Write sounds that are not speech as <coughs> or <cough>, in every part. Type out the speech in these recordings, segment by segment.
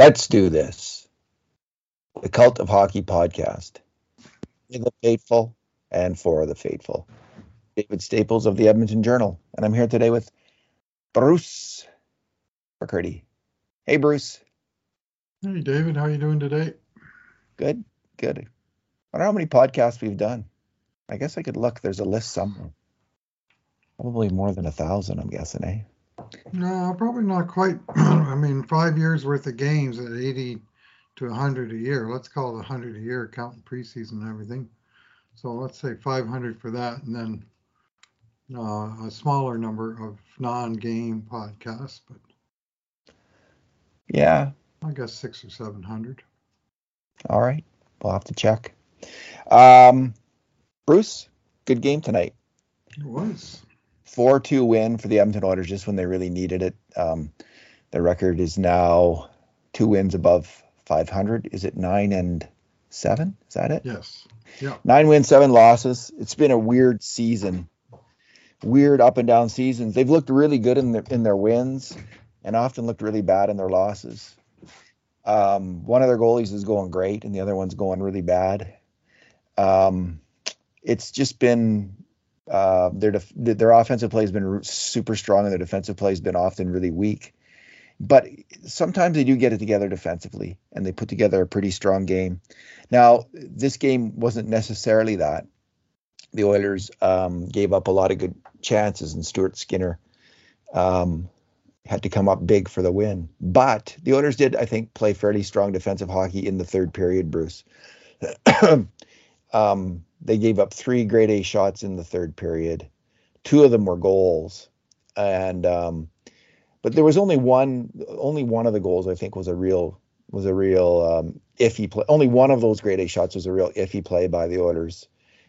Let's do this. The Cult of Hockey podcast. For the faithful and for the faithful. David Staples of the Edmonton Journal. And I'm here today with Bruce McCurdy. Hey, Bruce. Hey, David. How are you doing today? Good, good. I wonder how many podcasts we've done. I guess I could look. There's a list somewhere. Probably more than a thousand, I'm guessing, eh? No, probably not quite. <clears throat> I mean, five years worth of games at 80 to 100 a year. Let's call it 100 a year, counting preseason and everything. So let's say 500 for that, and then uh, a smaller number of non-game podcasts. But yeah, I guess six or 700. All right, we'll have to check. Um, Bruce, good game tonight. It was. 4 2 win for the Edmonton Oilers just when they really needed it. Um, the record is now two wins above 500. Is it nine and seven? Is that it? Yes. Yeah. Nine wins, seven losses. It's been a weird season, weird up and down seasons. They've looked really good in their in their wins, and often looked really bad in their losses. Um, one of their goalies is going great, and the other one's going really bad. Um, it's just been uh, their def- their offensive play has been super strong, and their defensive play has been often really weak. But sometimes they do get it together defensively, and they put together a pretty strong game. Now, this game wasn't necessarily that. The Oilers um, gave up a lot of good chances, and Stuart Skinner um, had to come up big for the win. But the Oilers did, I think, play fairly strong defensive hockey in the third period, Bruce. <clears throat> um, they gave up three grade A shots in the third period. Two of them were goals, and um, but there was only one. Only one of the goals I think was a real was a real um, iffy play. Only one of those grade A shots was a real iffy play by the Oilers.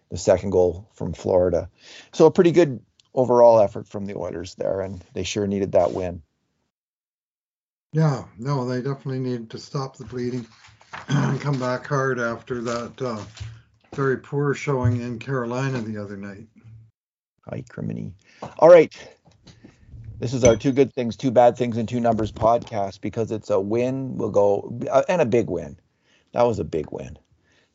The second goal from Florida, so a pretty good overall effort from the Oilers there, and they sure needed that win. Yeah, no, they definitely needed to stop the bleeding and come back hard after that uh, very poor showing in Carolina the other night. Hi, criminy. All right. This is our two good things, two bad things, and two numbers podcast because it's a win. We'll go uh, and a big win. That was a big win.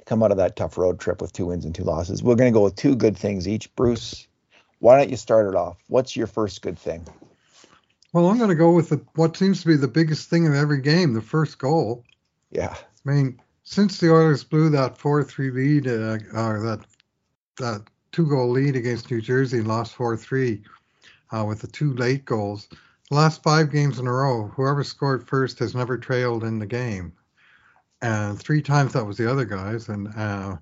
Come out of that tough road trip with two wins and two losses. We're going to go with two good things each. Bruce, why don't you start it off? What's your first good thing? Well, I'm going to go with the, what seems to be the biggest thing of every game, the first goal. Yeah. I mean, since the Oilers blew that four-three lead, uh, or that that two-goal lead against New Jersey and lost four-three uh, with the two late goals, the last five games in a row, whoever scored first has never trailed in the game, and three times that was the other guys, and uh,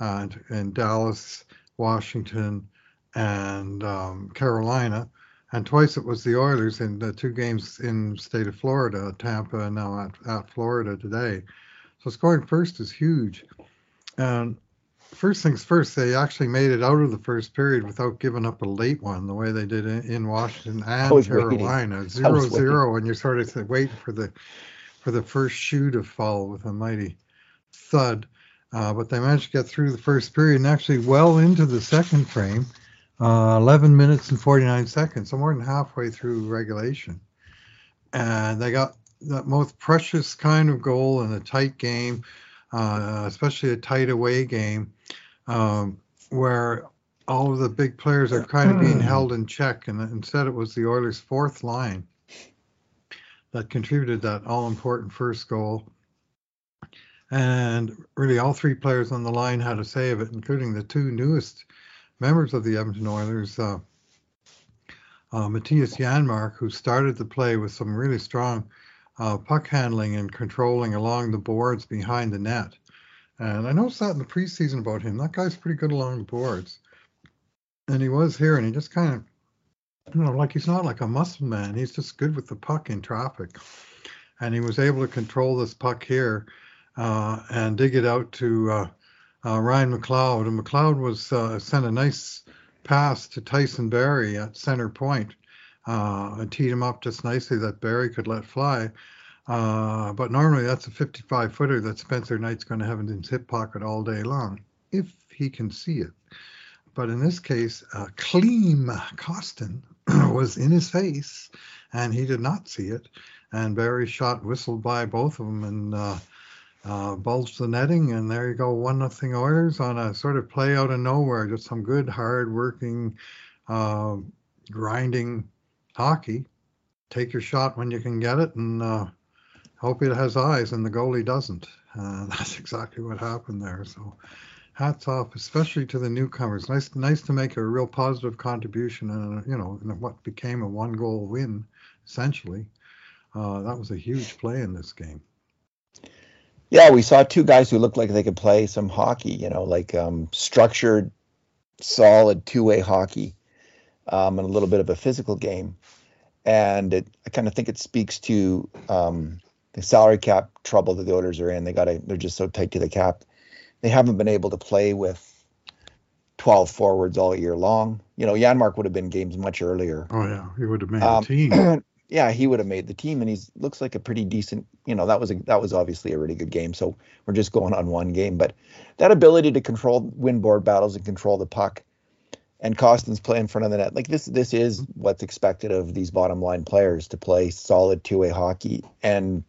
and, and Dallas, Washington, and um, Carolina. And twice it was the Oilers in the two games in state of Florida, Tampa, and now at, at Florida today. So scoring first is huge. And first things first, they actually made it out of the first period without giving up a late one, the way they did in, Washington and Carolina. Waiting. Zero zero, and you're sort of waiting for the for the first shoe to fall with a mighty thud. Uh, but they managed to get through the first period and actually well into the second frame, uh, 11 minutes and 49 seconds, so more than halfway through regulation. And they got that most precious kind of goal in a tight game, uh, especially a tight away game, um, where all of the big players are kind of being held in check, and instead it was the Oilers' fourth line that contributed that all-important first goal. And really, all three players on the line had a say of it, including the two newest members of the Edmonton Oilers, uh, uh, Mattias Janmark, who started the play with some really strong uh, puck handling and controlling along the boards behind the net. And I noticed that in the preseason about him. That guy's pretty good along the boards. And he was here, and he just kind of, you know, like he's not like a muscle man. He's just good with the puck in traffic. And he was able to control this puck here uh, and dig it out to uh, uh, Ryan McLeod. And McLeod was uh, sent a nice pass to Tyson Barrie at center point uh, and teed him up just nicely that Barrie could let fly. Uh, but normally that's a 55 footer that Spencer Knight's going to have in his hip pocket all day long, if he can see it. But in this case, uh, Klim Kostin <clears throat> was in his face and he did not see it. and Barrie's shot whistled by both of them and uh, uh, bulged the netting. And there you go, one nothing Oilers on a sort of play out of nowhere. Just some good, hard working, uh, grinding hockey. Take your shot when you can get it, and uh, hope it has eyes, and the goalie doesn't. Uh, <laughs> that's exactly what happened there. So hats off, especially to the newcomers. Nice, nice to make a real positive contribution, and you know, in what became a one-goal win, essentially. Uh, that was a huge play in this game. Yeah, we saw two guys who looked like they could play some hockey. You know, like um, structured, solid two-way hockey, um, and a little bit of a physical game. And it, I kind of think it speaks to um, the salary cap trouble that the Oilers are in. They got they're just so tight to the cap. They haven't been able to play with 12 forwards all year long. You know, Janmark would have been games much earlier. Oh yeah, he would have made um, the team. <clears throat> yeah, he would have made the team, and he looks like a pretty decent. You know, that was a that was obviously a really good game. So we're just going on one game, but that ability to control win board battles and control the puck, and Kostin's play in front of the net, like this this is what's expected of these bottom line players to play solid two way hockey and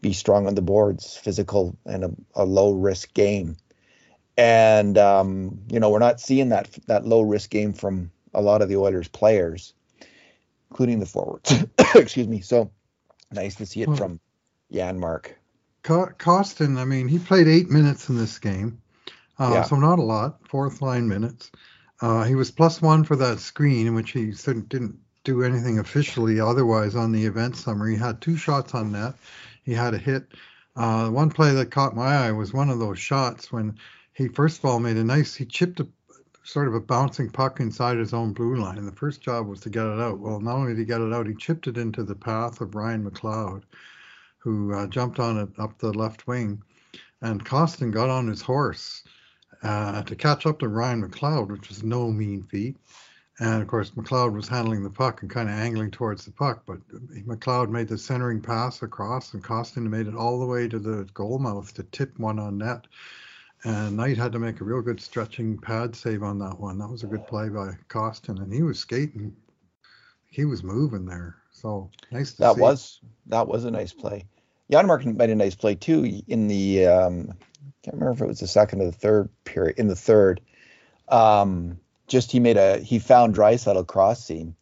be strong on the boards, physical, and a, a low risk game. And um, you know, we're not seeing that that low risk game from a lot of the Oilers players, including the forwards. <coughs> Excuse me. So nice to see it from Janmark. Kostin, I mean, he played eight minutes in this game, uh, yeah. so not a lot, fourth line minutes. Uh, he was plus one for that screen, in which he didn't do anything officially otherwise on the event summary. He had two shots on net he had a hit. Uh, one play that caught my eye was one of those shots when he first of all made a nice he chipped a sort of a bouncing puck inside his own blue line. And the first job was to get it out. Well, not only did he get it out, he chipped it into the path of Ryan McLeod, who uh, jumped on it up the left wing. And Kostin got on his horse uh, to catch up to Ryan McLeod, which was no mean feat. And of course, McLeod was handling the puck and kind of angling towards the puck, but McLeod made the centering pass across, and Kostin made it all the way to the goal mouth to tip one on net. And Knight had to make a real good stretching pad save on that one. That was a good play by Kostin, and he was skating. He was moving there. So nice. that see. was that was a nice play. Janmark made a nice play too in the. Um, can't remember if it was the second or the third period. In the third, um, just he made a he found Draisaitl cross seam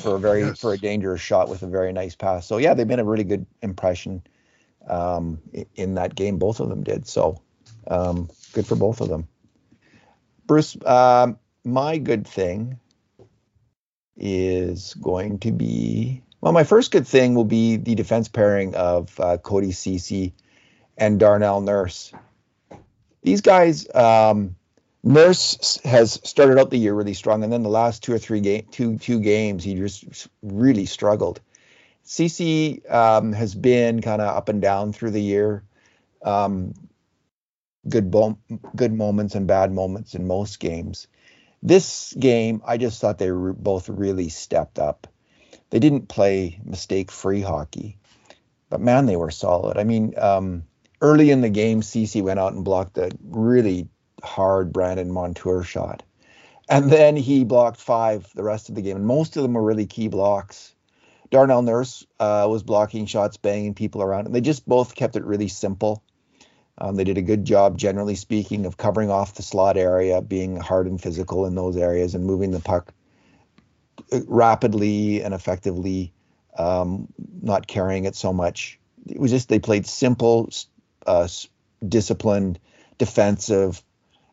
for a very yes. for a dangerous shot with a very nice pass. So yeah, they made a really good impression um, in that game. Both of them did. So um, good for both of them. Bruce, um, my good thing is going to be well. My first good thing will be the defense pairing of uh, Cody Ceci and Darnell Nurse. These guys, um, Nurse has started out the year really strong, and then the last two or three game, two two games, he just really struggled. Ceci um, has been kind of up and down through the year. Um, good good moments and bad moments in most games. This game, I just thought they were both really stepped up. They didn't play mistake-free hockey, but man, they were solid. I mean, um, early in the game, Ceci went out and blocked a really hard Brandon Montour shot. And then he blocked five the rest of the game. And most of them were really key blocks. Darnell Nurse uh, was blocking shots, banging people around. And they just both kept it really simple. Um, they did a good job, generally speaking, of covering off the slot area, being hard and physical in those areas, and moving the puck uh, rapidly and effectively, um, not carrying it so much. It was just they played simple, uh, disciplined, defensive,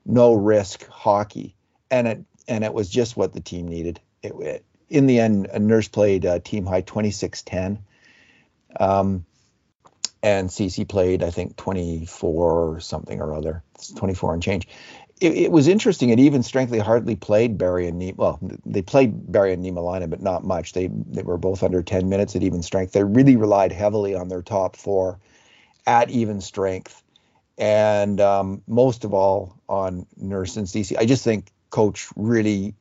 no risk hockey, and it and it was just what the team needed. It, it, in the end, nurse played uh, team high 26-10. Um, and Ceci played, I think, 24 or something or other. It's 24 and change. It, it, was interesting. It even strengthly hardly played Barrie and Niemelainen. Well, they played Barrie and Niemelainen, but not much. They they were both under 10 minutes at even strength. They really relied heavily on their top four at even strength and um, most of all on Nurse and Ceci. I just think Coach really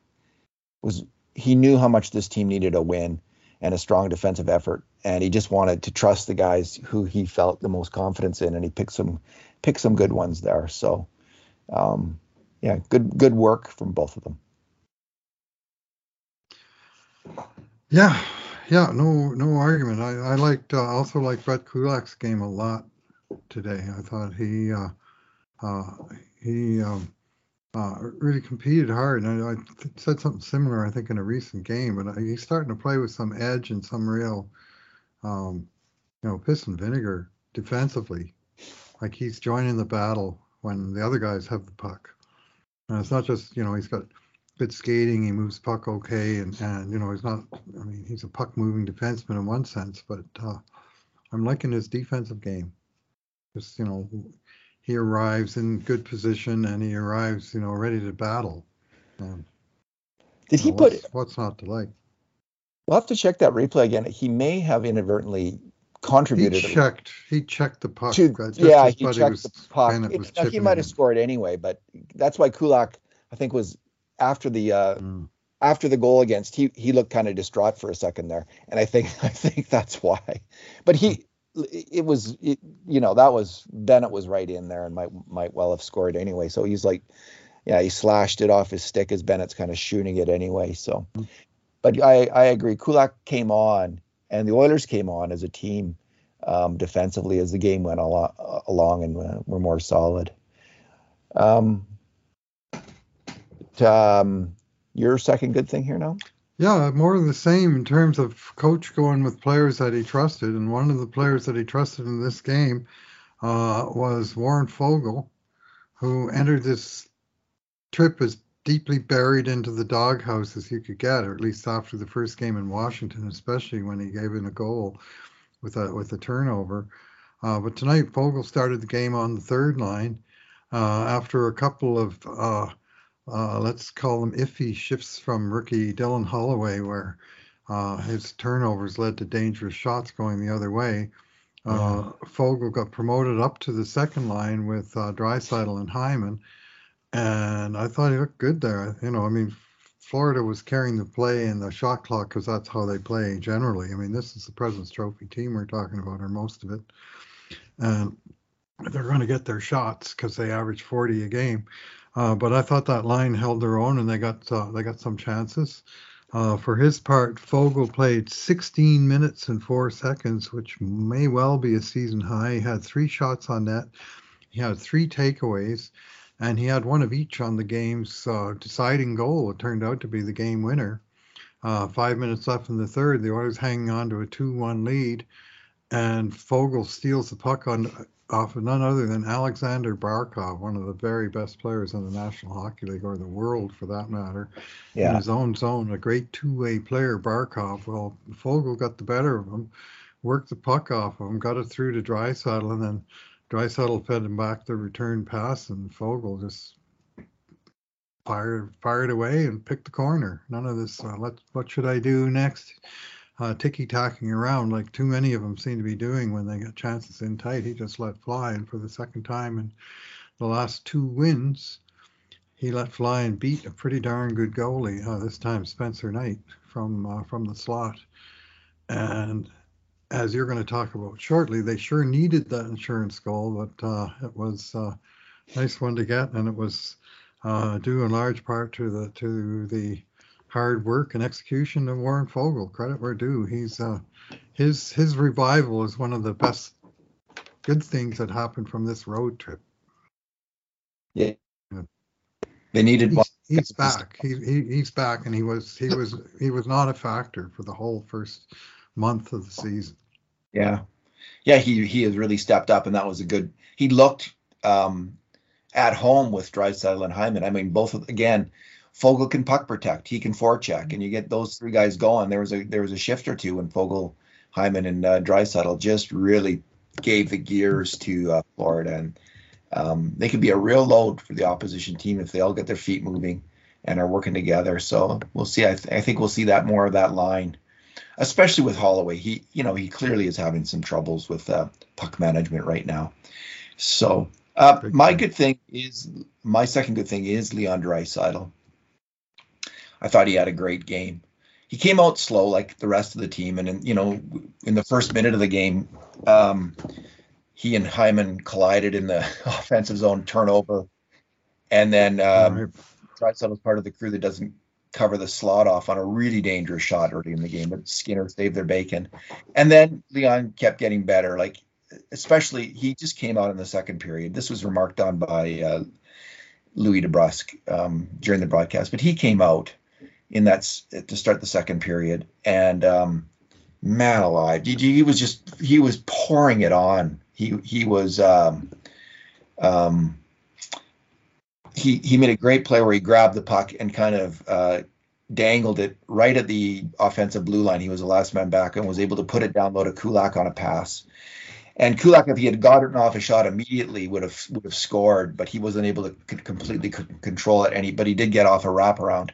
was he knew how much this team needed a win and a strong defensive effort, and he just wanted to trust the guys who he felt the most confidence in, and he picked some picked some good ones there. So, um, yeah, good good work from both of them. Yeah, yeah, no, no argument. I, I liked uh, also like Brett Kulak's game a lot today. I thought he uh, uh, he um, uh, really competed hard. And I, I said something similar, I think, in a recent game. But he's starting to play with some edge and some real, um, you know, piss and vinegar defensively. Like he's joining the battle when the other guys have the puck. And it's not just you know he's got good skating. He moves puck okay, and and you know he's not. I mean, he's a puck moving defenseman in one sense, but uh, I'm liking his defensive game. Just you know, he arrives in good position and he arrives you know ready to battle. Um, Did he know, put? what's, what's not to like? We'll have to check that replay again. He may have inadvertently contributed. He checked. He checked the puck. to, yeah, he checked was- the puck. It- now, he might have scored anyway, but that's why Kulak, I think, was after the uh, Mm. after the goal against he he looked kind of distraught for a second there, and I think <laughs> I think that's why. But he it was it, you know that was Bennett was right in there and might might well have scored anyway. So he's like, yeah, he slashed it off his stick as Bennett's kind of shooting it anyway. So, but I I agree. Kulak came on and the Oilers came on as a team um, defensively as the game went alo- along and uh, were more solid. Um, t- um, your second good thing here now? Yeah, more of the same in terms of coach going with players that he trusted. And one of the players that he trusted in this game uh, was Warren Foegele, who entered this trip as deeply buried into the doghouse as you could get, or at least after the first game in Washington, especially when he gave in a goal with a with a turnover. Uh, but tonight, Foegele started the game on the third line uh, after a couple of uh, let's call them iffy shifts from rookie Dylan Holloway, where uh, his turnovers led to dangerous shots going the other way. Uh, Foegele got promoted up to the second line with uh, Draisaitl and Hyman, and I thought he looked good there. You know, I mean, Florida was carrying the play in the shot clock because that's how they play generally. I mean, this is the President's Trophy team we're talking about, or most of it, and they're going to get their shots because they average 40 a game. Uh, but I thought that line held their own, and they got uh, they got some chances. Uh, for his part, Foegele played 16 minutes and four seconds, which may well be a season high. He had three shots on net. He had three takeaways, and he had one of each on the game's uh, deciding goal. It turned out to be the game winner. Uh, five minutes left in the third. The Oilers hanging on to a 2-1 lead, and Foegele steals the puck on off of none other than Alexander Barkov, one of the very best players in the National Hockey League or the world for that matter. Yeah. In his own zone, a great two-way player, Barkov. Well, Foegele got the better of him, worked the puck off of him, got it through to Draisaitl, and then Draisaitl fed him back the return pass, and Foegele just fired fired away and picked the corner. None of this. Uh, let what should I do next? Uh, ticky tacking around like too many of them seem to be doing when they get chances in tight. He just let fly, and for the second time in the last two wins, he let fly and beat a pretty darn good goalie. Uh, this time, Spencer Knight from uh, from the slot, and as you're going to talk about shortly, they sure needed that insurance goal, but uh, it was a nice one to get, and it was uh, due in large part to the to the hard work and execution of Warren Foegele. Credit where due. He's uh, his his revival is one of the best good things that happened from this road trip. Yeah. They needed He's, he's back. He, he he's back, and he was he was he was not a factor for the whole first month of the season. Yeah. Yeah, he he has really stepped up and that was a good he looked um at home with Draisaitl and Hyman. I mean both of again, Foegele can puck protect, he can forecheck, and you get those three guys going. There was a there was a shift or two when Foegele, Hyman, and uh, Draisaitl just really gave the gears to uh, Florida, and um, they could be a real load for the opposition team if they all get their feet moving and are working together. So we'll see. I, th- I think we'll see that more of that line, especially with Holloway. He, you know, he clearly is having some troubles with uh, puck management right now. So uh, my good thing is my second good thing is Leon Draisaitl. I thought he had a great game. He came out slow like the rest of the team, and in, you know, in the first minute of the game, um, he and Hyman collided in the <laughs> offensive zone turnover, and then um, Right. Was part of the crew that doesn't cover the slot off on a really dangerous shot early in the game, but Skinner saved their bacon. And then Leon kept getting better. Like especially he just came out in the second period. This was remarked on by uh, Louis DeBrusk um, during the broadcast, but he came out in that to start the second period, and um, man alive, he, was just he was pouring it on. He he was um, um, he he made a great play where he grabbed the puck and kind of uh, dangled it right at the offensive blue line. He was the last man back and was able to put it down low to Kulak on a pass. And Kulak, if he had gotten off a shot immediately, would have would have scored, but he wasn't able to completely control it. And he, but he did get off a wraparound.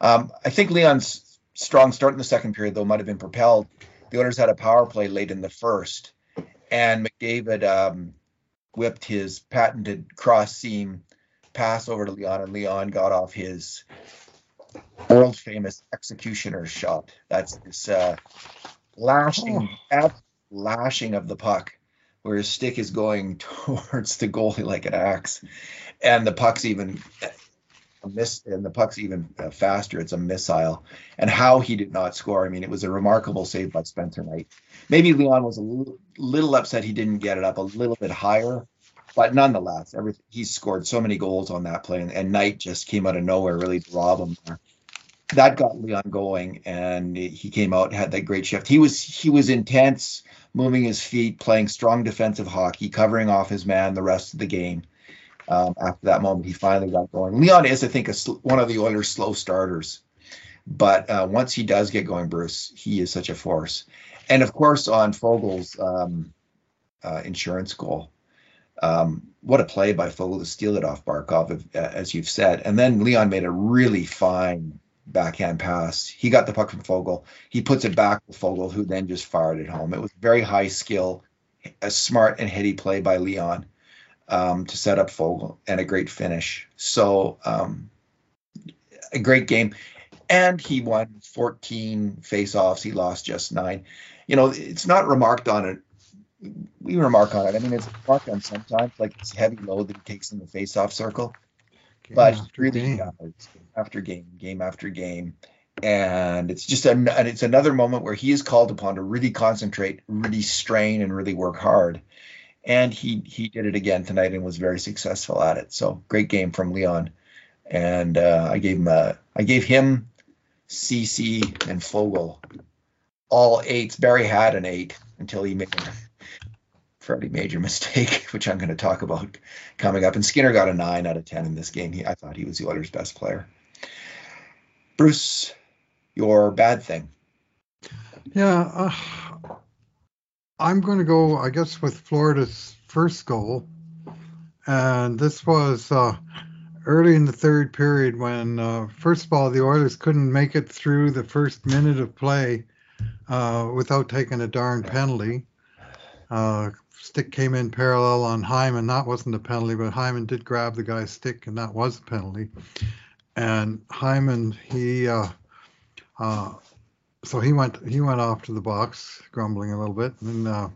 Um, I think Leon's strong start in the second period, though, might have been propelled. The Oilers had a power play late in the first, and McDavid um, whipped his patented cross seam pass over to Leon, and Leon got off his world famous executioner shot. That's this uh, lashing, oh lashing of the puck where his stick is going <laughs> towards the goalie like an axe and the puck's even a miss and the puck's even uh, faster. It's a missile. And how he did not score i mean it was a remarkable save by spencer knight. Maybe leon was a little, little upset he didn't get it up a little bit higher but nonetheless everything he scored so many goals on that play and, and knight just came out of nowhere really to rob him there. That got leon going and he came out had that great shift. He was he was intense moving his feet, playing strong defensive hockey, covering off his man the rest of the game. Um, after that moment, he finally got going. Leon is, I think, a, one of the Oilers' slow starters, but uh, once he does get going, Bruce, he is such a force. And of course, on Foegele's um, uh, insurance goal, um, what a play by Foegele to steal it off Barkov, as you've said. And then Leon made a really fine backhand pass. He got the puck from Foegele. He puts it back to Foegele, who then just fired it home. It was very high skill, a smart and heady play by Leon um, to set up Foegele, and a great finish. So um, a great game. And he won 14 face-offs. He lost just nine. You know, it's not remarked on it. We remark on it. I mean, it's remarked on sometimes, like this heavy load that he takes in the face-off circle. Game but really, game. after game, game after game, and it's just an, and it's another moment where he is called upon to really concentrate, really strain, and really work hard. And he he did it again tonight and was very successful at it. So great game from Leon, and uh, I gave him a, I gave him Ceci and Foegele all eights. Barrie had an eight until he made a fairly major mistake, <laughs> which I'm going to talk about coming up. And Skinner got a nine out of ten in this game. He, I thought he was the Oilers' best player. Bruce, your bad thing. Yeah, uh, I'm going to go, I guess, with Florida's first goal, and this was uh, early in the third period when, uh, first of all, the Oilers couldn't make it through the first minute of play uh, without taking a darn penalty. Uh, stick came in parallel on Hyman. That wasn't a penalty, but Hyman did grab the guy's stick, and that was a penalty. And Hyman, he, uh, uh, so he went he went off to the box, grumbling a little bit, and uh,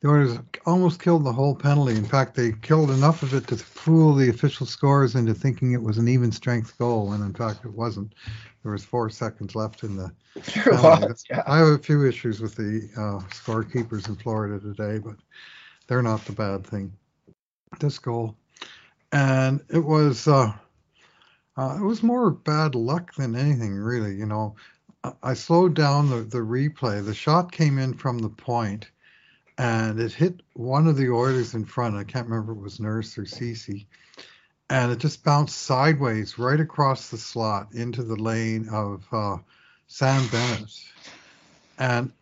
the Oilers almost killed the whole penalty. In fact, they killed enough of it to fool the official scores into thinking it was an even strength goal, when in fact it wasn't. There was four seconds left in the. Was, yeah. I have a few issues with the uh, scorekeepers in Florida today, but they're not the bad thing. This goal, and it was uh, uh, it was more bad luck than anything, really. You know, I slowed down the the replay. The shot came in from the point, and it hit one of the Oilers in front. I can't remember if it was Nurse or Ceci and it just bounced sideways right across the slot into the lane of uh, Sam Bennett. And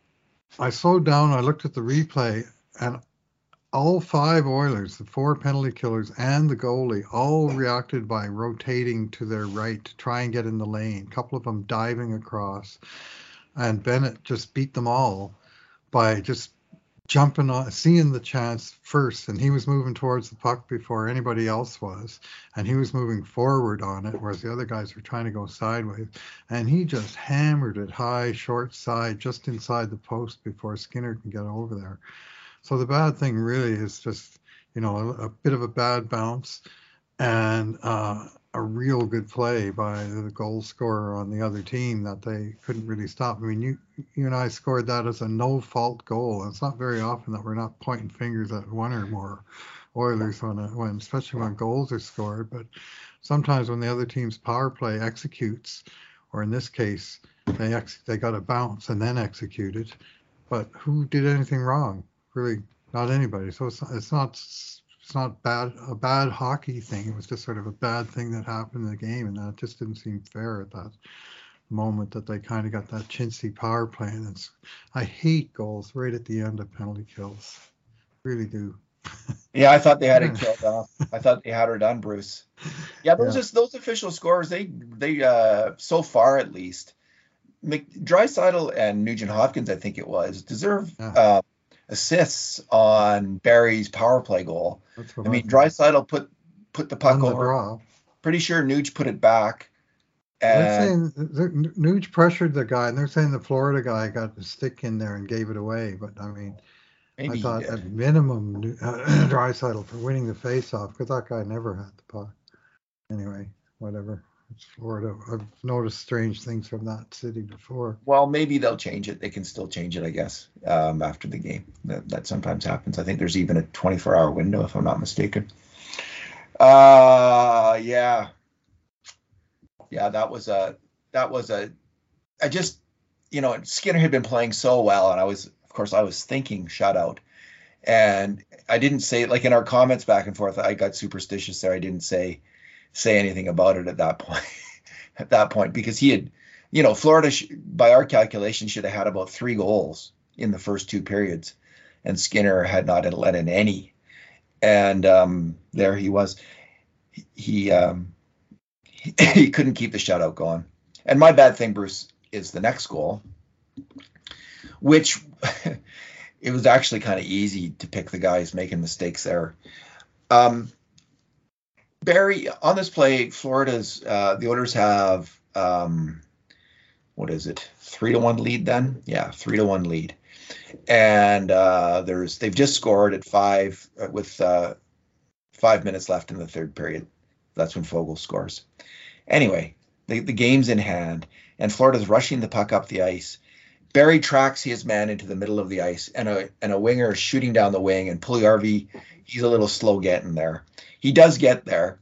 I slowed down. I looked at the replay, and all five Oilers, the four penalty killers, and the goalie, all reacted by rotating to their right to try and get in the lane. A couple of them diving across, and Bennett just beat them all by just jumping on, seeing the chance first, and he was moving towards the puck before anybody else was, and he was moving forward on it, whereas the other guys were trying to go sideways, and he just hammered it high, short side, just inside the post before Skinner can get over there. So the bad thing really is just, you know, a, a bit of a bad bounce, and uh, a real good play by the goal scorer on the other team that they couldn't really stop. I mean, you you and I scored that as a no fault goal. It's not very often that we're not pointing fingers at one or more Oilers when, when especially when goals are scored. But sometimes when the other team's power play executes, or in this case, they ex- they got a bounce and then executed. But who did anything wrong? Really, not anybody. So it's, it's not it's not bad a bad hockey thing. It was just sort of a bad thing that happened in the game, and that just didn't seem fair at that moment that they kind of got that chintzy power play. And it's I hate goals right at the end of penalty kills, really do. <laughs> yeah, I thought they had it killed off. I thought they had her done, Bruce. Yeah, those yeah. Just, those official scores, they they uh so far at least, Draisaitl and Nugent Hopkins, I think it was, deserve yeah. uh, assists on Barrie's power play goal. I mean, Draisaitl put put the puck over. Draw. Pretty sure Nuge put it back. And they're saying Nuge pressured the guy, and they're saying the Florida guy got the stick in there and gave it away. But I mean, I thought at minimum uh, <clears throat> Draisaitl for winning the faceoff because that guy never had the puck. Anyway, whatever. It's Florida. I've noticed strange things from that city before. Well, maybe they'll change it. They can still change it, I guess, um, after the game. That, that sometimes happens. I think there's even a 24 hour window, if I'm not mistaken. Uh, yeah, yeah. That was a that was a. I just, you know, Skinner had been playing so well, and I was, of course, I was thinking shutout, and I didn't say like in our comments back and forth. I got superstitious there. I didn't say say anything about it at that <laughs> point. at that point, because he had, you know, Florida sh- by our calculation should have had about three goals in the first two periods, and Skinner had not let in any, and um, there he was. He um, <laughs> he, couldn't keep the shutout going. And my bad thing, Bruce, is the next goal, which <laughs> it was actually kind of easy to pick the guys making mistakes there. Um, Barrie, on this play, Florida's uh, the Oilers have um, what is it? Three to one lead. Then, yeah, three to one lead. And uh, there's they've just scored at five uh, with uh, five minutes left in the third period. That's when Foegele scores. Anyway, the, the game's in hand, and Florida's rushing the puck up the ice. Barrie tracks his man into the middle of the ice, and a and a winger is shooting down the wing, and Puljujarvi, he's a little slow getting there he does get there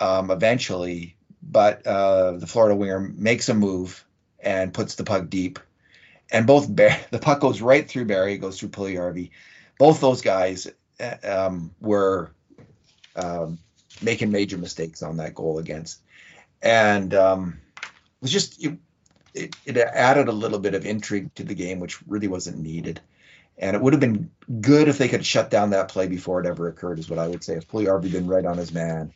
um, eventually, but uh, the Florida winger makes a move and puts the puck deep. And both Bar- <laughs> the puck goes right through Barrie, goes through Puljujarvi. Both those guys uh, um, were um, making major mistakes on that goal against, and um, it was just it, it, it added a little bit of intrigue to the game, which really wasn't needed. And it would have been good if they could shut down that play before it ever occurred, is what I would say. If Puljujarvi been right on his man,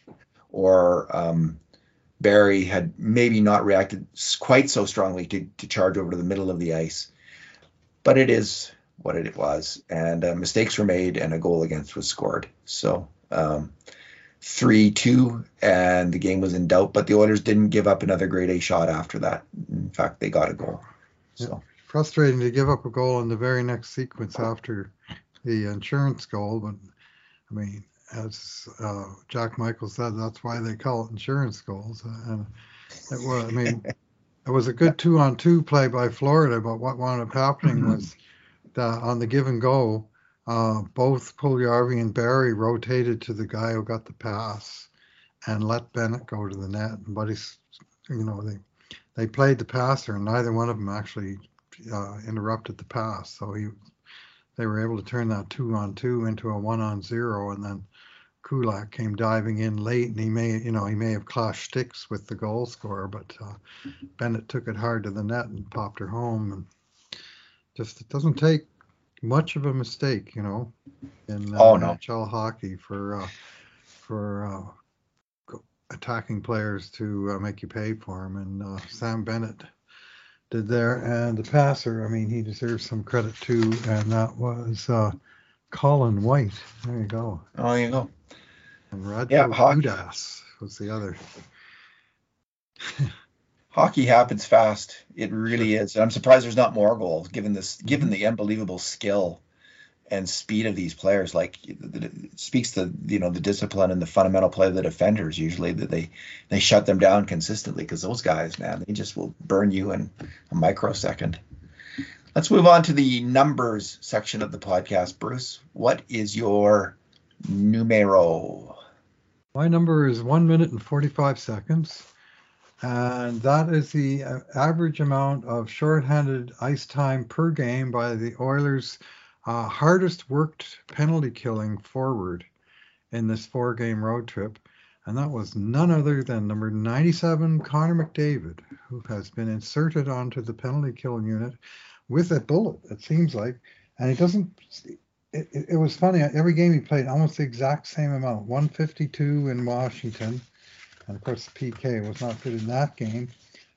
or um, Barrie had maybe not reacted quite so strongly to, to charge over to the middle of the ice. But it is what it was, and uh, mistakes were made, and a goal against was scored. So um, three two, and the game was in doubt. But the Oilers didn't give up another grade A shot after that. In fact, they got a goal. So frustrating to give up a goal in the very next sequence after the insurance goal. But I mean, as uh, Jack Michael said, that's why they call it insurance goals. And it was, I mean, it was a good two-on-two play by Florida. But what wound up happening mm-hmm. was that on the given and go, uh, both Puljujarvi and Barrie rotated to the guy who got the pass and let Bennett go to the net. But he's, you know, they they played the passer, and neither one of them actually uh, interrupted the pass. So he, they were able to turn that two on two into a one on zero, and then Kulak came diving in late, and he may, you know, he may have clashed sticks with the goal scorer, but uh, Bennett took it hard to the net and popped her home. And just it doesn't take much of a mistake, you know, in uh, oh, no. NHL hockey for uh, for uh, attacking players to uh, make you pay for them. And uh, Sam Bennett did there. And the passer, I mean, he deserves some credit too. And that was uh, Colin White. There you go. Oh, you go. And Roger yeah, Udas was the other. <laughs> hockey happens fast. It really is. And I'm surprised there's not more goals given this, given the unbelievable skill and speed of these players. Like it speaks to you know the discipline and the fundamental play of the defenders usually that they they shut them down consistently because those guys man they just will burn you in a microsecond. Let's move on to the numbers section of the podcast. Bruce what is your numero? My number is one minute and 45 seconds and that is the uh, average amount of shorthanded ice time per game by the oilers uh, hardest worked penalty killing forward in this four game road trip. And that was none other than number 97, Connor McDavid, who has been inserted onto the penalty kill unit with a bullet, it seems like. And he doesn't, it, it was funny. Every game he played, almost the exact same amount 152 in Washington. And of course, PK was not good in that game,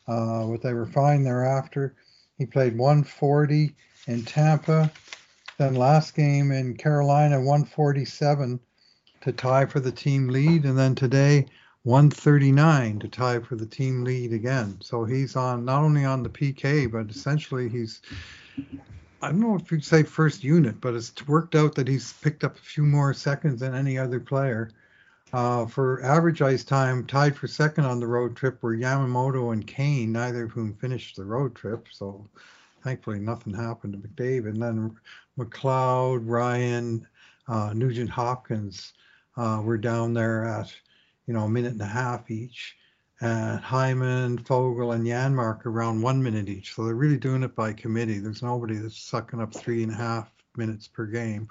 uh, but they were fine thereafter. He played 140 in Tampa, then last game in Carolina, 147 to tie for the team lead. And then today, 139 to tie for the team lead again. So he's on not only on the PK, but essentially he's, I don't know if you'd say first unit, but it's worked out that he's picked up a few more seconds than any other player. Uh, for average ice time, tied for second on the road trip were Yamamoto and Kane, neither of whom finished the road trip. So thankfully nothing happened to McDavid. And then McLeod, Ryan, uh, Nugent Hopkins uh, were down there at, you know, a minute and a half each. And Hyman, Foegele, and Janmark around one minute each. So they're really doing it by committee. There's nobody that's sucking up three and a half minutes per game.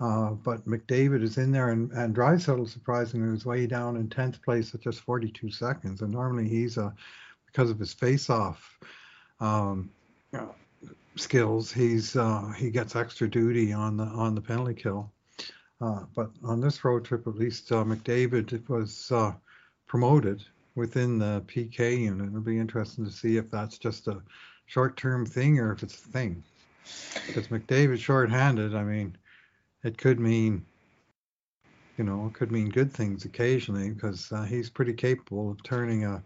Uh, but McDavid is in there, and, and Draisaitl, surprisingly, was way down in 10th place at just 42 seconds. And normally he's a, because of his face-off um, skills, he's uh, he gets extra duty on the on the penalty kill. Uh, but on this road trip, at least uh, McDavid was uh, promoted within the PK unit. It'll be interesting to see if that's just a short-term thing or if it's a thing. Because McDavid short-handed, I mean, it could mean, you know, it could mean good things occasionally because uh, he's pretty capable of turning a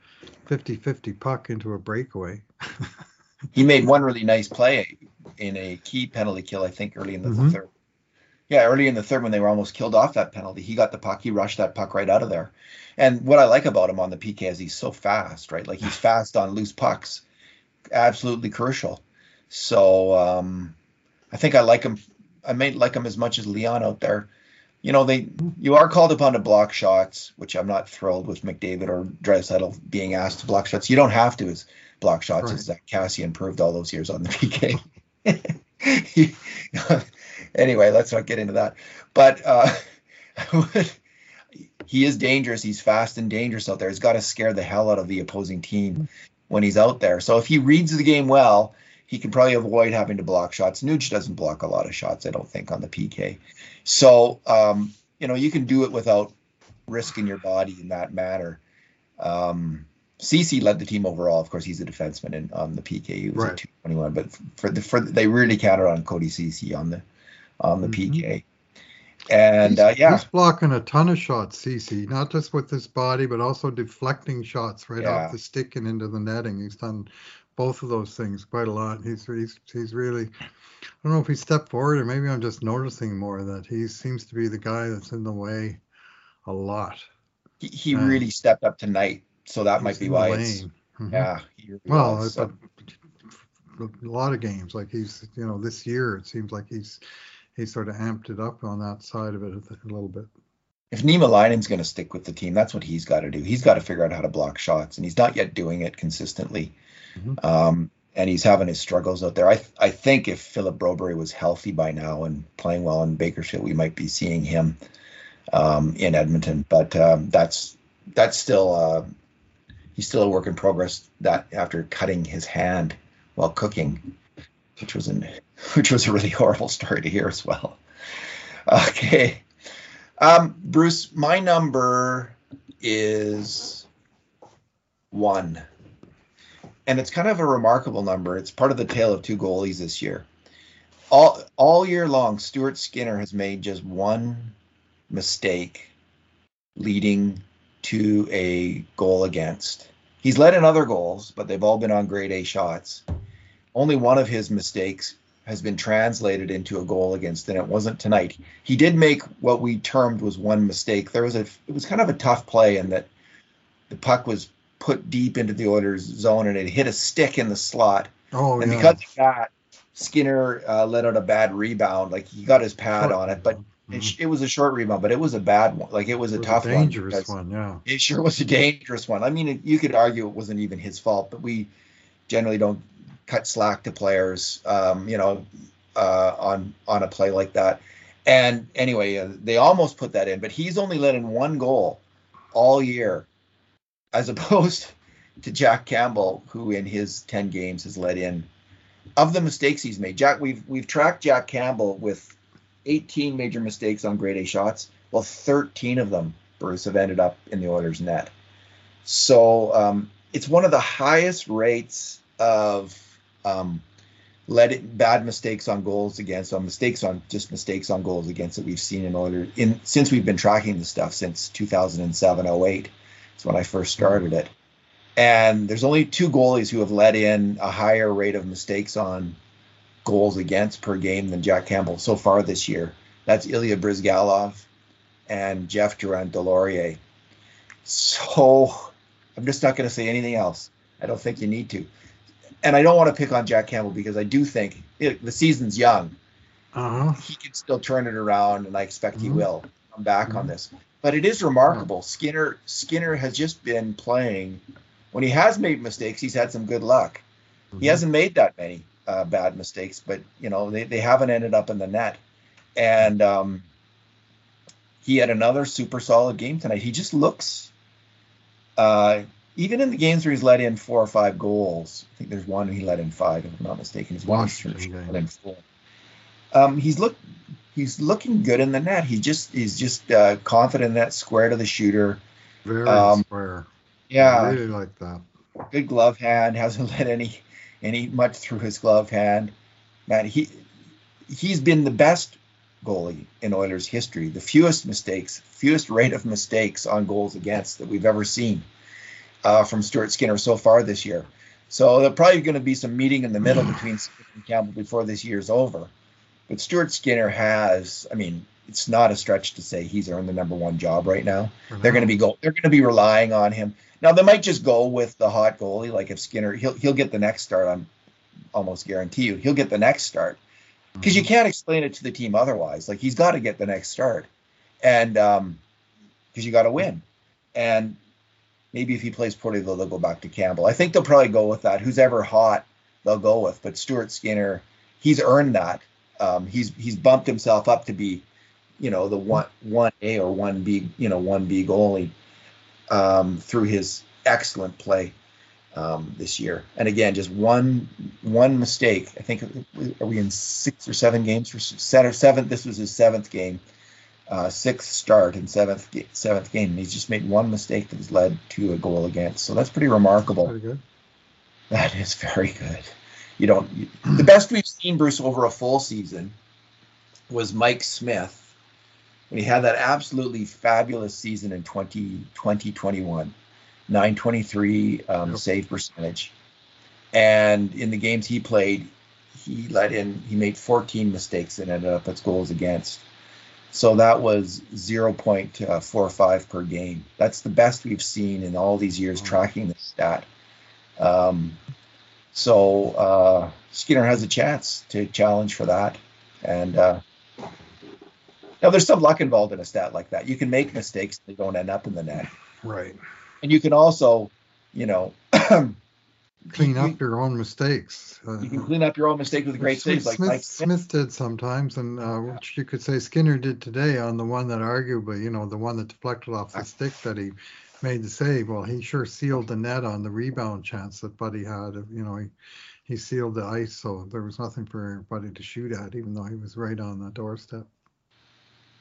50-50 puck into a breakaway. <laughs> he made one really nice play in a key penalty kill, I think, early in the mm-hmm. third. Yeah, early in the third when they were almost killed off that penalty, he got the puck, he rushed that puck right out of there. And what I like about him on the PK is he's so fast, right? Like he's <sighs> fast on loose pucks, absolutely crucial. So um, I think I like him. I may like him as much as Leon out there. You know, they you are called upon to block shots, which I'm not thrilled with McDavid or Draisaitl being asked to block shots. You don't have to as block shots right. as Zack Kassian proved all those years on the <laughs> PK. <laughs> anyway, let's not get into that. But uh, <laughs> he is dangerous. He's fast and dangerous out there. He's got to scare the hell out of the opposing team when he's out there. So if he reads the game well, he can probably avoid having to block shots. Nuge doesn't block a lot of shots, I don't think, on the PK. So um, you know you can do it without risking your body in that manner. Um, Ceci led the team overall. Of course, he's a defenseman and on the PK he was right. at 221. But for the for they really counted on Cody Ceci on the on the mm-hmm. PK. And he's, uh, yeah, he's blocking a ton of shots, Ceci, not just with his body, but also deflecting shots right yeah. off the stick and into the netting. He's done both of those things quite a lot. He's he's he's really. I don't know if he stepped forward or maybe I'm just noticing more that he seems to be the guy that's in the way a lot. He, he really stepped up tonight so that might be why it's mm-hmm. yeah. well, was, so. a, a lot of games like he's you know this year it seems like he's he's sort of amped it up on that side of it a, little bit. If Niemelainen's going to stick with the team, that's what he's got to do. He's got to figure out how to block shots, and he's not yet doing it consistently. Mm-hmm. Um, and he's having his struggles out there. I th- I think if Philip Broberg was healthy by now and playing well in Bakersfield, we might be seeing him um, in Edmonton. But um, that's that's still uh, he's still a work in progress. That after cutting his hand while cooking, which was an <laughs> which was a really <laughs> horrible story to hear as well. Okay, um, Bruce, my number is one, and it's kind of a remarkable number. It's part of the tale of two goalies this year. All all year long, Stuart Skinner has made just one mistake, leading to a goal against. He's led in other goals, but they've all been on grade A shots. Only one of his mistakes has been translated into a goal against, and it wasn't tonight. He did make what we termed was one mistake. There was a it was kind of a tough play in that the puck was put deep into the Oilers zone and it hit a stick in the slot. Oh, and yeah. because of that, Skinner uh, let out a bad rebound. Like he got his pad Short on it, but rebound. it, it was a short rebound, but it was a bad one. Like it was a It was tough a dangerous one. one. Yeah. it sure was a dangerous one. I mean, you could argue it wasn't even his fault, but we generally don't cut slack to players, um, you know, uh, on on a play like that. And anyway, uh, they almost put that in, but he's only let in one goal all year, as <laughs> opposed to Jack Campbell, who in his ten games has let in of the mistakes he's made. Jack, we've we've tracked Jack Campbell with 18 major mistakes on grade A shots. Well, 13 of them, Bruce, have ended up in the Oilers' net. So um, it's one of the highest rates of um, let it, bad mistakes on goals against, on mistakes on just mistakes on goals against that we've seen in Oilers in since we've been tracking this stuff since 2007 08. It's when I first started it. And there's only two goalies who have let in a higher rate of mistakes on goals against per game than Jack Campbell so far this year. That's Ilya Bryzgalov and Jeff Drouin-Deslauriers. So I'm just not going to say anything else. I don't think you need to. And I don't want to pick on Jack Campbell because I do think it, the season's young. Uh huh. He can still turn it around, and I expect he Mhm. will come back on this. But it is remarkable. Skinner Skinner has just been playing. When he has made mistakes, he's had some good luck. He hasn't made that many uh, bad mistakes, but you know they, they haven't ended up in the net. And um, he had another super solid game tonight. He just looks, uh, even in the games where he's let in four or five goals. I think there's one he let in five, if I'm not mistaken. He's one let in four. Um, he's look he's looking good in the net. He just he's just uh, confident in that square to the shooter. Very Um, square. Yeah, I really like that. good glove hand. <laughs> Hasn't let any any much through his glove hand. Man, he he's been the best goalie in Oilers history. The fewest mistakes, fewest rate of mistakes on goals against that we've ever seen uh, from Stuart Skinner so far this year. So there's probably going to be some meeting in the middle <sighs> between Skinner and Campbell before this year's over. But Stuart Skinner has, I mean, it's not a stretch to say he's earned the number one job right now. They're going to be go they're going to be relying on him. Now they might just go with the hot goalie. Like if skinner he'll he'll get the next start i'm almost guarantee you. He'll get the next start. Because you can't explain it to the team otherwise. Like he's got to get the next start. And um because you got to win. And maybe if he plays poorly they'll, they'll go back to campbell. I think they'll probably go with that. Who's ever hot they'll go with. But stuart skinner he's earned that um he's he's bumped himself up to be you know the one one A or one B you know one B goalie um, through his excellent play um, this year. And again, just one one mistake. I think are we in six or seven games for set or seventh? This was his seventh game, uh, sixth start and seventh seventh game. And he's just made one mistake that has led to a goal against. So that's pretty remarkable. Very good. That is very good. You don't. <clears throat> The best we've seen Bruce over a full season was Mike Smith when he had that absolutely fabulous season in 20, 2021, 923 um, Yep. save percentage, and in the games he played, he let in he made 14 mistakes and ended up as goals against. So that was 0.45 per game. That's the best we've seen in all these years tracking this stat. Um, so uh, Skinner has a chance to challenge for that, and uh, now there's some luck involved in a stat like that. You can make mistakes; they don't end up in the net, Right. and you can also, you know, <clears throat> Clean you- up your own mistakes. Uh, You can clean up your own mistake with great which saves, like Smith, Mike Smith, Smith. did sometimes, and uh, which you could say Skinner did today on the one that arguably, you know, the one that deflected off the stick that he made the save. Well, he sure sealed the net on the rebound chance that Buddy had. You know, he he sealed the ice, so there was nothing for Buddy to shoot at, even though he was right on the doorstep.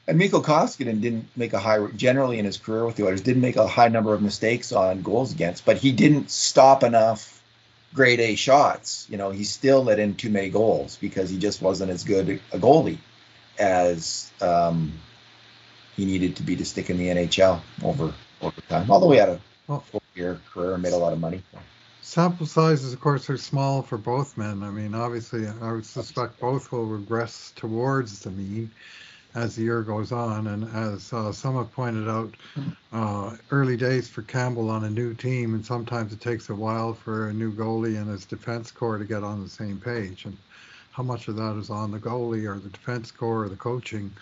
And Mikko Koskinen didn't make a high, generally in his career with the Oilers, didn't make a high number of mistakes on goals against, but he didn't stop enough grade A shots. You know, he still let in too many goals because he just wasn't as good a goalie as um, he needed to be to stick in the NHL over over time. Although he had a Well- full year career and made a lot of money. Sample sizes, of course, are small for both men. I mean, obviously, I would suspect both will regress towards the mean as the year goes on. And as uh, some have pointed out, uh, early days for Campbell on a new team, and sometimes it takes a while for a new goalie and his defense corps to get on the same page. And how much of that is on the goalie or the defense corps or the coaching,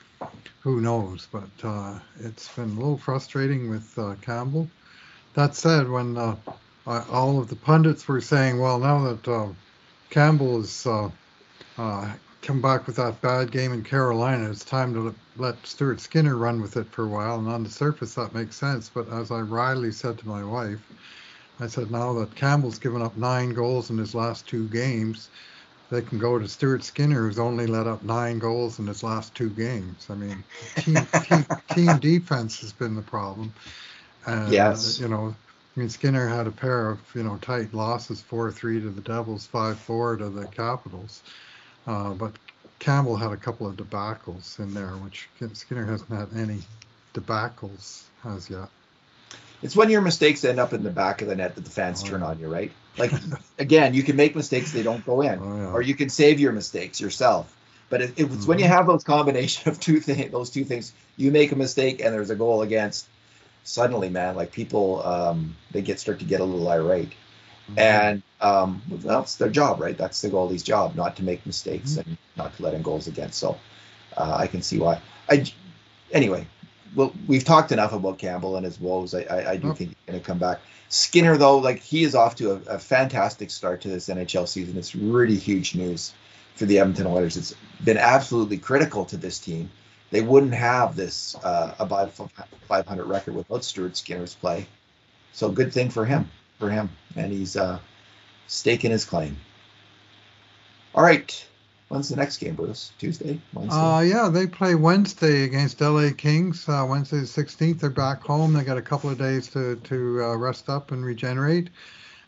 who knows? But uh, it's been a little frustrating with uh, Campbell. That said, when uh, all of the pundits were saying, well, now that uh, Campbell has come back with that bad game in Carolina. It's time to let Stuart Skinner run with it for a while. And on the surface, that makes sense. But as I wryly said to my wife, I said, now that Campbell's given up nine goals in his last two games, they can go to Stuart Skinner, who's only let up nine goals in his last two games. I mean, team, team, team defense has been the problem. And, yes. You know, I mean, Skinner had a pair of, you know, tight losses 4 3 to the Devils, 5 4 to the Capitals. Uh, but Campbell had a couple of debacles in there, which Skinner hasn't had any debacles as yet. It's when your mistakes end up in the back of the net that the fans oh, turn on you, right? Like again, you can make mistakes they don't go in, oh, yeah. or you can save your mistakes yourself. But it, it's mm-hmm. when you mm-hmm. have those combination <laughs> of two things, those two things, you make a mistake and there's a goal against. Suddenly, man, like people, um, they get start to get a little irate. Mm-hmm. And um, that's their job, right? That's the goalie's job, not to make mistakes mm-hmm. and not to let in goals against. So uh, I can see why. I anyway. Well, we've talked enough about Campbell and his woes. I, I, I do oh. think he's going to come back. Skinner, though, like he is off to a, a, fantastic start to this NHL season. It's really huge news for the Edmonton Oilers. It's been absolutely critical to this team. They wouldn't have this uh, above 500 record without Stuart Skinner's play. So good thing for him for him, and he's uh, staking his claim. All right. When's the next game, Bruce? Tuesday? Wednesday? Uh, yeah, they play Wednesday against LA Kings. Uh, Wednesday the 16th. They're back home. They got a couple of days to, to uh, rest up and regenerate.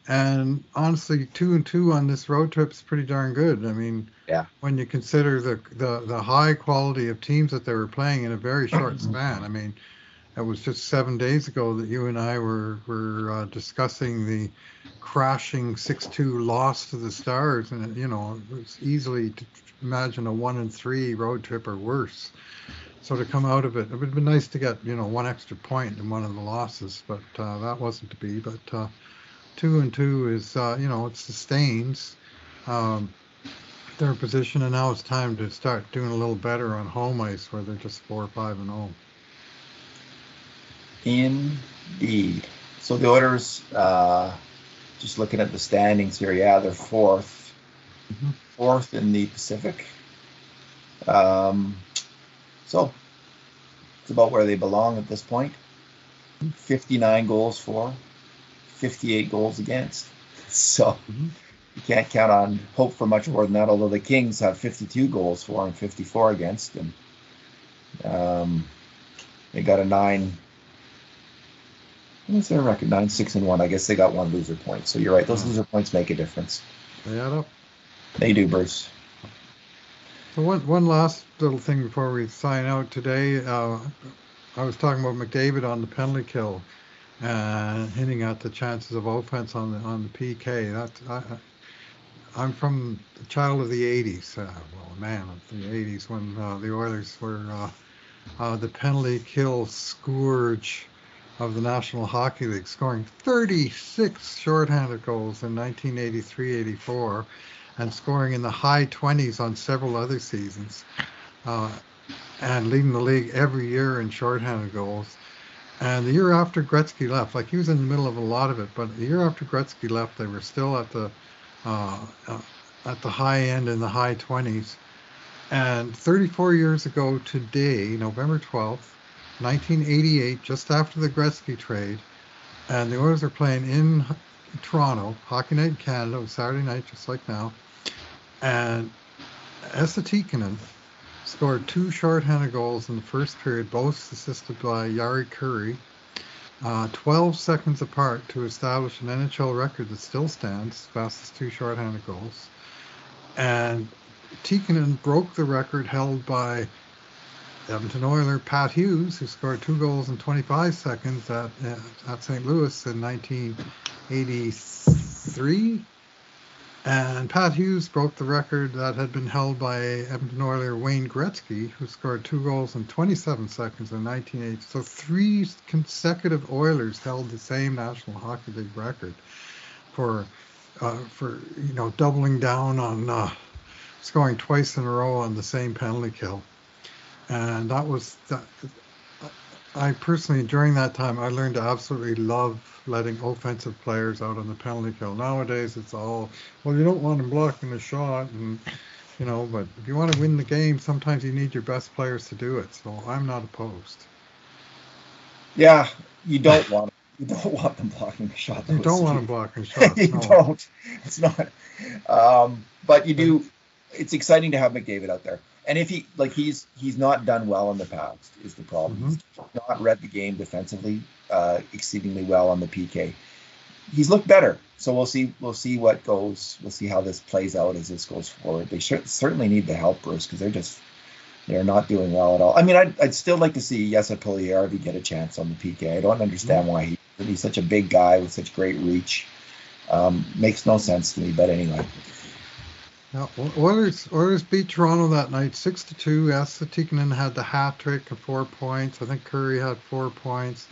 And honestly, two and two on this road trip is pretty darn good. I mean, yeah. when you consider the, the, the high quality of teams that they were playing in a very short <clears throat> span. I mean, it was just seven days ago that you and I were were uh, discussing the crashing six-two loss to the Stars, and you know it was easily to imagine a one and three road trip or worse. So to come out of it, it would have been nice to get you know one extra point in one of the losses, but uh, that wasn't to be. But uh, two and two is uh, you know it sustains. Um, their position, and now it's time to start doing a little better on home ice, where they're just four, five, and zero. Oh. Indeed. So the Oilers, uh, just looking at the standings here, yeah, they're 4th mm-hmm. fourth in the Pacific. Um, so it's about where they belong at this point. 59 goals for, 58 goals against. <laughs> So mm-hmm. you can't count on hope for much more than that. Although the Kings have 52 goals for and 54 against, and um, they got a nine What's their record? Nine, six, and one. I guess they got one loser point. So you're right. Those loser points make a difference. They add up. They do, Bruce. So one one last little thing before we sign out today. Uh, I was talking about McDavid on the penalty kill, and hinting at the chances of offense on the on the PK. That I, am from the child of the '80s. Uh, well, man of the '80s when uh, the Oilers were uh, uh, the penalty kill scourge of the National Hockey League, scoring 36 shorthanded goals in 1983-84 and scoring in the high 20s on several other seasons, uh, and leading the league every year in shorthanded goals. And the year after Gretzky left, like he was in the middle of a lot of it, but the year after Gretzky left, they were still at the uh, uh, at the high end in the high 20s. And 34 years ago today, November 12th, 1988, just after the Gretzky trade, and the Oilers are playing in Toronto, Hockey Night in Canada, Saturday night, just like now, and Esa Tikkanen scored two shorthanded goals in the first period, both assisted by Jari Kurri, uh, 12 seconds apart to establish an NHL record that still stands, fastest two shorthanded goals. And Tikkanen broke the record held by Edmonton Oiler Pat Hughes, who scored two goals in 25 seconds at, at St. Louis in 1983. And Pat Hughes broke the record that had been held by Edmonton Oiler Wayne Gretzky, who scored two goals in 27 seconds in 1980. So three consecutive Oilers held the same National Hockey League record for uh, for you know doubling down on uh, scoring twice in a row on the same penalty kill. And that was that. I personally, during that time, I learned to absolutely love letting offensive players out on the penalty kill. Nowadays, it's all, well, you don't want them blocking the shot, and you know, but if you want to win the game, sometimes you need your best players to do it. So I'm not opposed. Yeah, you don't want you don't <laughs> want them blocking the shot. You don't want them blocking <laughs> shots. you no. don't. It's not. Um, but you do. It's exciting to have McDavid out there. And if he like he's he's not done well in the past is the problem. Mhm. He's not read the game defensively uh, exceedingly well on the PK. He's looked better, so we'll see we'll see what goes. We'll see how this plays out as this goes forward. They should, certainly need the help, Bruce, because they're just they're not doing well at all. I mean, I'd, I'd still like to see Jesse Puljujarvi get a chance on the PK. I don't understand why he he's such a big guy with such great reach. Um, makes no sense to me, but anyway. Yeah, Oilers Oilers beat Toronto that night six to two. Esa Tikkanen had the hat trick of four points. I think Kurri had four points.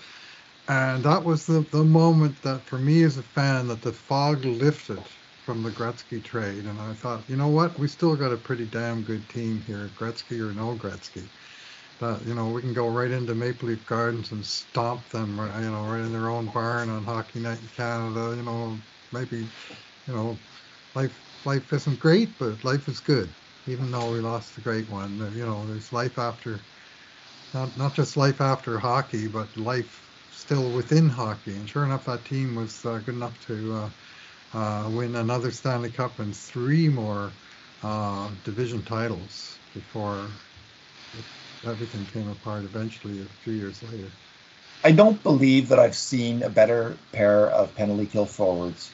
And that was the, the moment that for me as a fan that the fog lifted from the Gretzky trade. And I thought, you know what, we still got a pretty damn good team here, Gretzky or no Gretzky. That you know, we can go right into Maple Leaf Gardens and stomp them you know, right in their own barn on Hockey Night in Canada, you know, maybe you know, life life isn't great, but life is good. Even though we lost the great one, you know, there's life after, not not just life after hockey, but life still within hockey. And sure enough, that team was uh, good enough to uh, uh, win another Stanley Cup and three more uh, division titles before everything came apart eventually a few years later. I don't believe that I've seen a better pair of penalty kill forwards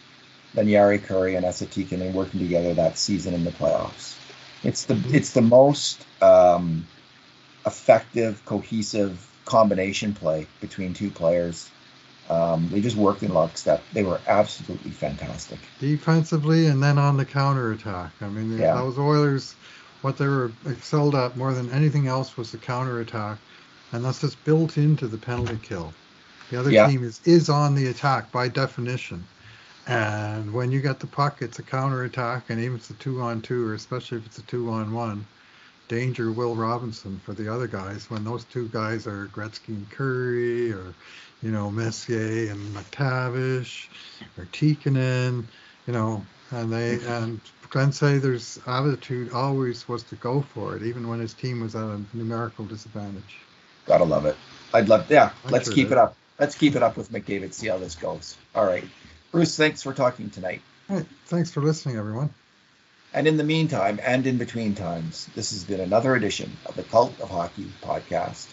than Jari Kurri and Esa Tikkanen working together that season in the playoffs. It's the it's the most um, effective, cohesive combination play between two players. Um, they just worked in lockstep. They were absolutely fantastic. defensively and then on the counterattack. I mean, Yeah. those Oilers, what they were excelled at more than anything else was the counterattack, and that's just built into the penalty kill. The other Yeah. team is is on the attack by definition, and when you get the puck, it's a counterattack, and even if it's a two on two, or especially if it's a two on one. Danger Will Robinson for the other guys when those two guys are Gretzky and Kurri or you know Messier and MacTavish or Tikkanen you know, and they and Glenn Sather's attitude always was to go for it, even when his team was at a numerical disadvantage. Gotta love it. I'd love. Yeah, I let's sure keep did. it up. Let's keep it up with McDavid. See how this goes. All right, Bruce. Thanks for talking tonight. Right, thanks for listening, everyone. And in the meantime, and in between times, this has been another edition of the Cult of Hockey podcast.